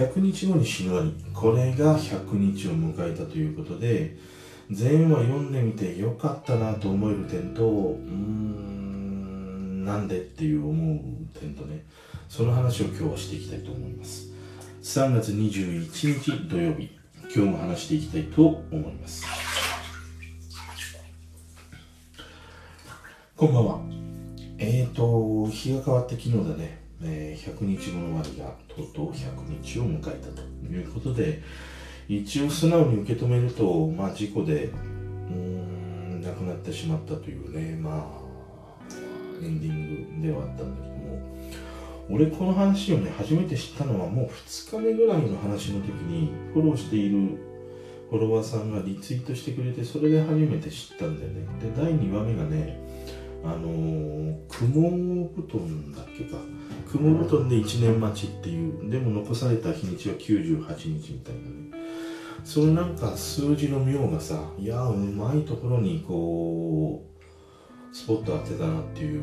100日後に死ぬワニこれが100日を迎えたということで全話読んでみてよかったなと思える点とうーんなんでっていう思う点とねその話を今日はしていきたいと思います。3月21日土曜日今日も話していきたいと思います。こんばんは。えーと日が変わって昨日だね、えー100日後の終わりがとうとう100日を迎えたということで一応素直に受け止めると、まあ、事故でうーん亡くなってしまったというねまあエンディングではあったんだけども俺この話をね初めて知ったのはもう2日目ぐらいの話の時にフォローしているフォロワーさんがリツイートしてくれてそれで初めて知ったんだよね。で第2話目がねあのー、雲布団だっけか。雲布団で1年待ちっていうでも残された日にちは98日みたいなね。そのなんか数字の妙がさいやうまいところにこうスポット当てたなっていう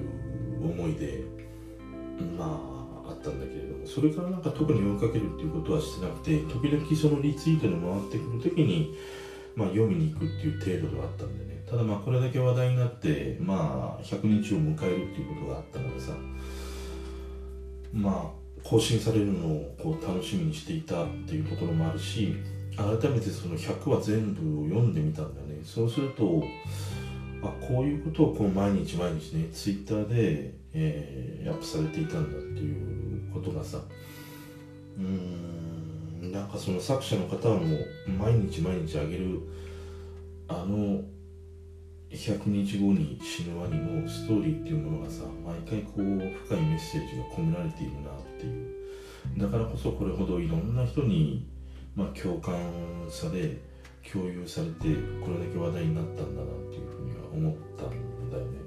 思いでまああったんだけれどもそれからなんか特に追いかけるっていうことはしてなくて時々そのリツイートで回ってくる時にまあ読みに行くっていう程度ではあったんでね。ただまあこれだけ話題になってまあ100日を迎えるっていうことがあったのでさまあ更新されるのをこう楽しみにしていたっていうところもあるし改めてその100話全部を読んでみたんだよね。そうするとあこういうことをこう毎日毎日ねツイッターで、えーアップされていたんだっていうことがさうーんなんかその作者の方はもう毎日毎日あげるあの100日後に死ぬワニのストーリーっていうものがさ毎回こう深いメッセージが込められているなっていう。だからこそこれほどいろんな人に、まあ、共感され共有されてこれだけ話題になったんだなっていうふうには思ったんだよね。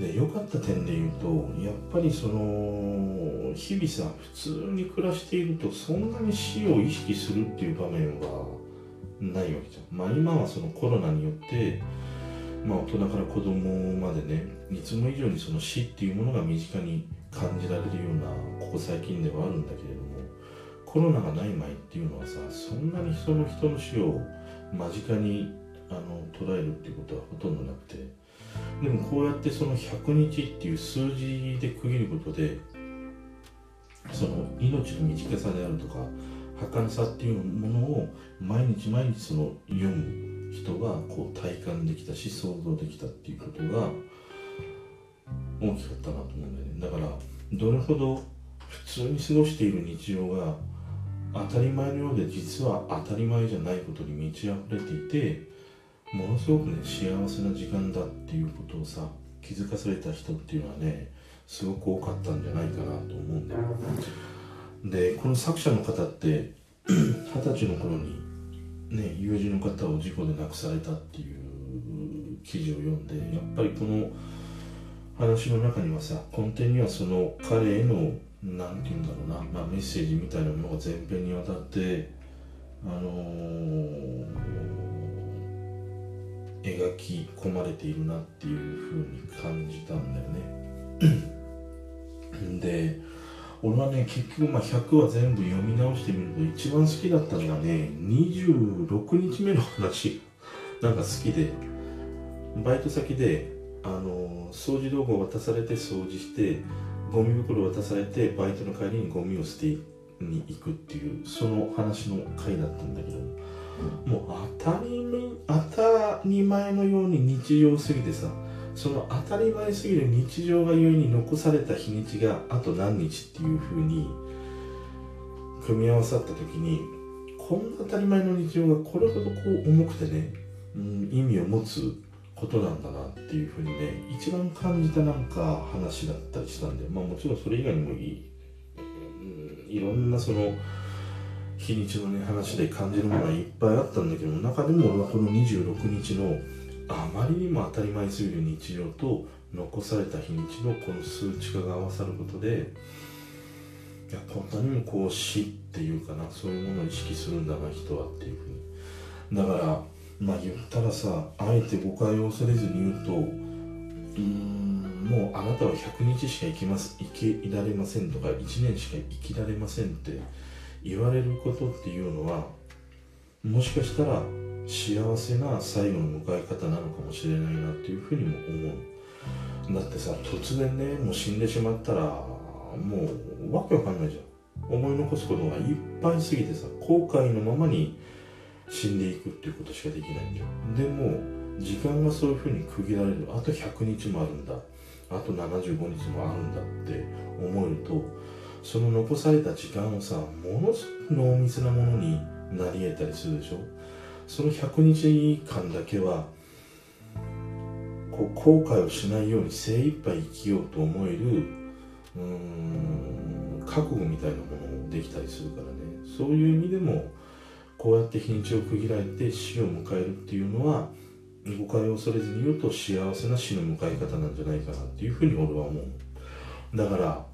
で良かった点で言うとやっぱりその日々さ普通に暮らしているとそんなに死を意識するっていう場面はないわけじゃん。まあ今はそのコロナによってまあ、大人から子供までねいつも以上にその死っていうものが身近に感じられるようなここ最近ではあるんだけれどもコロナがない前っていうのはさそんなにその人の死を間近にあの捉えるっていうことはほとんどなくてでもこうやってその100日っていう数字で区切ることでその命の短さであるとか儚さっていうものを毎日毎日その読む。人がこう体感できたし想像できたっていうことが大きかったなと思うんだよね。だからどれほど普通に過ごしている日常が当たり前のようで実は当たり前じゃないことに満ち溢れていてものすごくね幸せな時間だっていうことをさ気づかされた人っていうのはねすごく多かったんじゃないかなと思うんだよでこの作者の方って二十歳の頃にね、友人の方を事故で亡くされたっていう記事を読んでやっぱりこの話の中にはさ根底にはその彼への何て言うんだろうな、まあ、メッセージみたいなものが前編にわたってあのー、描き込まれているなっていうふうに感じたんだよね。で俺はね結局まあ100話全部読み直してみると一番好きだったのがね26日目の話。なんか好きで。バイト先であの掃除道具を渡されて掃除してゴミ袋を渡されてバイトの帰りにゴミを捨てに行くっていうその話の回だったんだけど。もう当たり前当たり前のように日常すぎてさその当たり前すぎる日常がゆえに残された日にちがあと何日っていうふうに組み合わさった時にこんな当たり前の日常がこれほどこう重くてね、うん、意味を持つことなんだなっていうふうにね一番感じたなんか話だったりしたんでまあもちろんそれ以外にもいい、うん、いろんなその日にちのね話で感じるものがいっぱいあったんだけど中でも俺はこの26日のあまりにも当たり前すぎる日常と残された日にちのこの数値化が合わさることでいやこんなにもこう死っていうかなそういうものを意識するんだな人はっていうふうに。だからまあ言ったらさあえて誤解を恐れずに言うとうんもうあなたは100日しか生きます生きられませんとか1年しか生きられませんって言われることっていうのはもしかしたら幸せな最後の迎え方なのかもしれないなっていうふうにも思う。だってさ突然ねもう死んでしまったらもうわけわかんないじゃん。思い残すことがいっぱいすぎてさ後悔のままに死んでいくっていうことしかできないんだよでも時間がそういうふうに区切られる。あと100日もあるんだ。あと75日もあるんだって思えるとその残された時間をさものすごく濃密なものになり得たりするでしょ？その100日間だけはこう後悔をしないように精一杯生きようと思えるうん覚悟みたいなものもできたりするからね。そういう意味でもこうやって日にちを区切られて死を迎えるっていうのは誤解を恐れずに言うと幸せな死の迎え方なんじゃないかなっていうふうに俺は思う。だから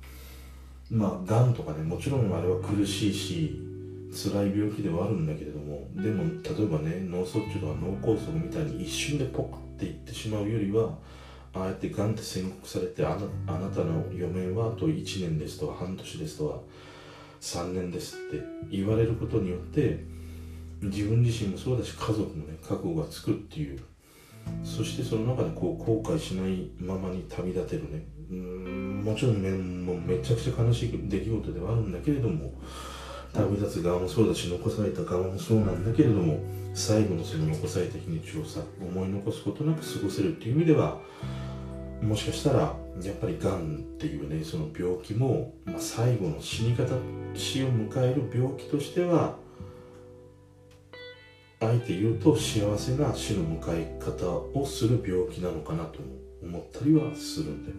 まあがんとかねもちろんあれは苦しいし辛い病気ではあるんだけれどもでも例えばね脳卒中とか脳梗塞みたいに一瞬でポッっていってしまうよりはああやってがんって宣告されてあなあなたの余命はあと1年ですとか半年ですとか3年ですって言われることによって自分自身もそうだし家族もね覚悟がつくっていう。そしてその中でこう後悔しないままに旅立てるね。うんもちろんねもうめちゃくちゃ悲しい出来事ではあるんだけれども旅立つ側もそうだし残された側もそうなんだけれども最後のその残された日にちをさ思い残すことなく過ごせるっていう意味ではもしかしたらやっぱりがんっていうねその病気も、まあ、最後の死に方死を迎える病気としてはあえて言うと幸せな死の迎え方をする病気なのかなと思ったりはするんで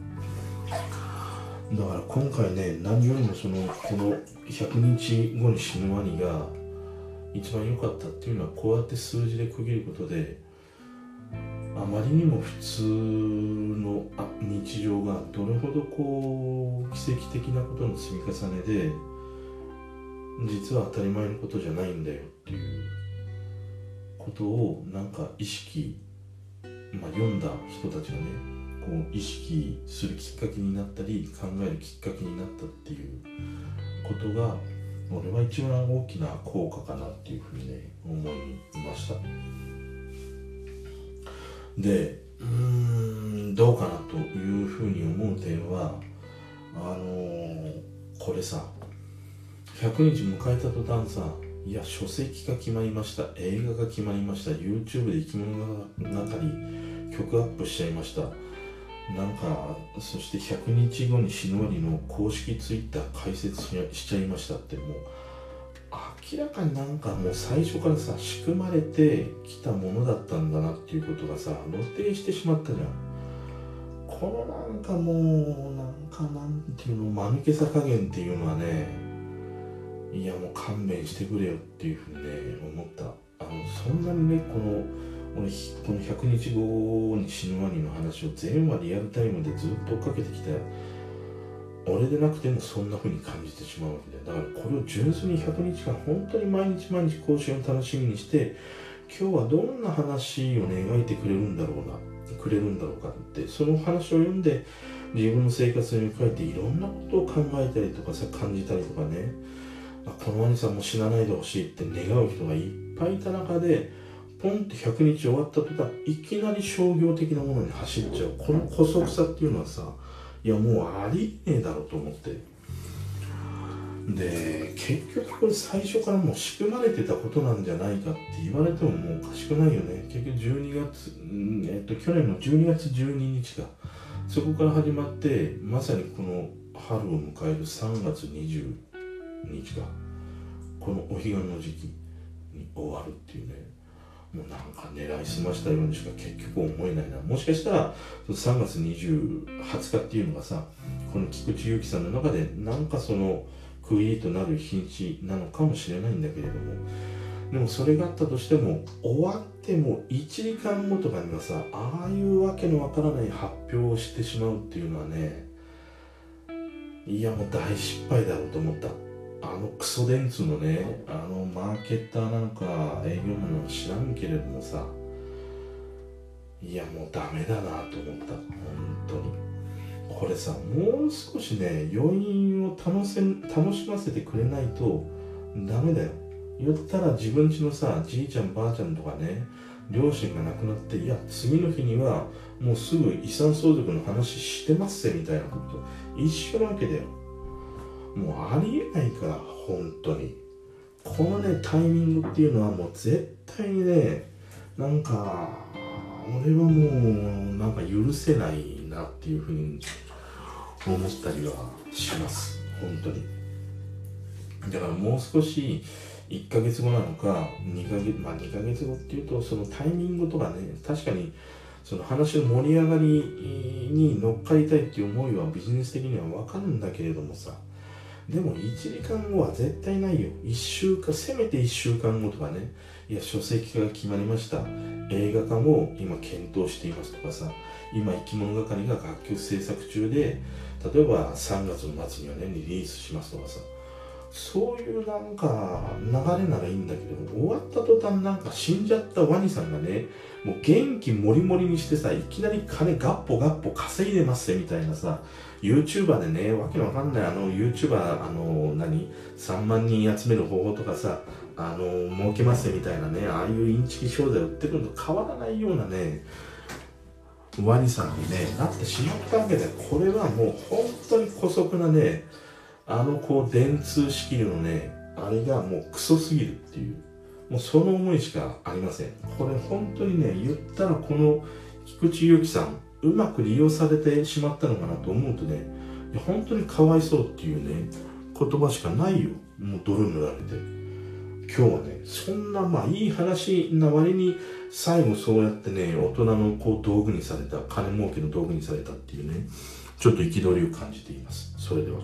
だから今回ね何よりもそのこの100日後に死ぬワニが一番良かったっていうのはこうやって数字で区切ることであまりにも普通の日常がどれほどこう奇跡的なことの積み重ねで実は当たり前のことじゃないんだよっていうことをなんか意識、まあ、読んだ人たちがねこう意識するきっかけになったり考えるきっかけになったっていうことが俺は一番大きな効果かなっていうふうにね思いました。でうーんどうかなというふうに思う点はあのー、これさ100日迎えた途端さいや書籍が決まりました映画が決まりました YouTube で生き物が中に曲アップしちゃいました。なんかそして100日後に死ぬワニの公式 Twitter 開設しちゃいましたってもう明らかになんかもう最初からさ仕組まれてきたものだったんだなっていうことがさ露呈してしまったじゃん。このなんかもうなんかなんていうの間抜けさ加減っていうのはねいやもう勘弁してくれよっていうふうにね思った。あのそんなにねこの俺この100日後に死ぬワニの話を全話リアルタイムでずっと追っかけてきた俺でなくてもそんな風に感じてしまうわけでだからこれを純粋に100日間本当に毎日毎日更新を楽しみにして今日はどんな話を描いてくれるんだろうなくれるんだろうかってその話を読んで自分の生活に向かっていろんなことを考えたりとかさ感じたりとかねこの兄さんも死なないでほしいって願う人がいっぱいいた中でポンって100日終わった途端いきなり商業的なものに走っちゃう。この姑息さっていうのはさいやもうありえねえだろうと思って。で結局これ最初からもう仕組まれてたことなんじゃないかって言われてももうおかしくないよね。結局12月、えっと、去年の12月12日か。そこから始まってまさにこの春を迎える3月20日か。このお彼岸の時期に終わるっていうね。もうなんか狙いすましたようにしか結局思えないなもしかしたら3月20 20日っていうのがさこの菊池祐希さんの中でなんかその区切りとなる日にちなのかもしれないんだけれどもでもそれがあったとしても終わっても1時間後とかにはさああいうわけのわからない発表をしてしまうっていうのはねいやもう大失敗だろうと思った。あのクソ電通のねあのマーケッターなのか営業マンなのか知らんけれどもさいやもうダメだなと思った。本当に。これさもう少しね余韻を楽せ楽しませてくれないとダメだよ。言ったら自分家のさじいちゃんばあちゃんとかね両親が亡くなっていや次の日にはもうすぐ遺産相続の話してますぜみたいなこと。一緒なわけだよもうありえないから本当に。このねタイミングっていうのはもう絶対にねなんか俺はもうなんか許せないなっていうふうに思ったりはします。本当に。だからもう少し1ヶ月後なのか2ヶ月まあ2ヶ月後っていうとそのタイミングとかね確かにその話の盛り上がりに乗っかりたいっていう思いはビジネス的には分かるんだけれどもさでも1時間後は絶対ないよ。1週間せめて1週間後とかね。いや書籍化が決まりました。映画化も今検討していますとかさ。今生き物係が楽曲制作中で例えば3月の末にはねリリースしますとかさ。そういうなんか流れならいいんだけど終わった途端なんか死んじゃったワニさんがねもう元気もりもりにしてさいきなり金ガッポガッポ稼いでますみたいなさ。YouTuber でねわけわかんないあの YouTuber あの何？3万人集める方法とかさあの儲けますみたいなねああいうインチキ商材売ってるのと変わらないようなねワニさんにねなってしまったわけでこれはもう本当に姑息なねあのこう電通仕切りのねあれがもうクソすぎるっていうもうその思いしかありません。これ本当にね言ったらこの菊池由紀さんうまく利用されてしまったのかなと思うとね本当にかわいそうっていうね言葉しかないよ。もう泥塗られて。今日はねそんなまあいい話な割に最後そうやってね大人のこう道具にされた金儲けの道具にされたっていうねちょっと憤りを感じていますそれでは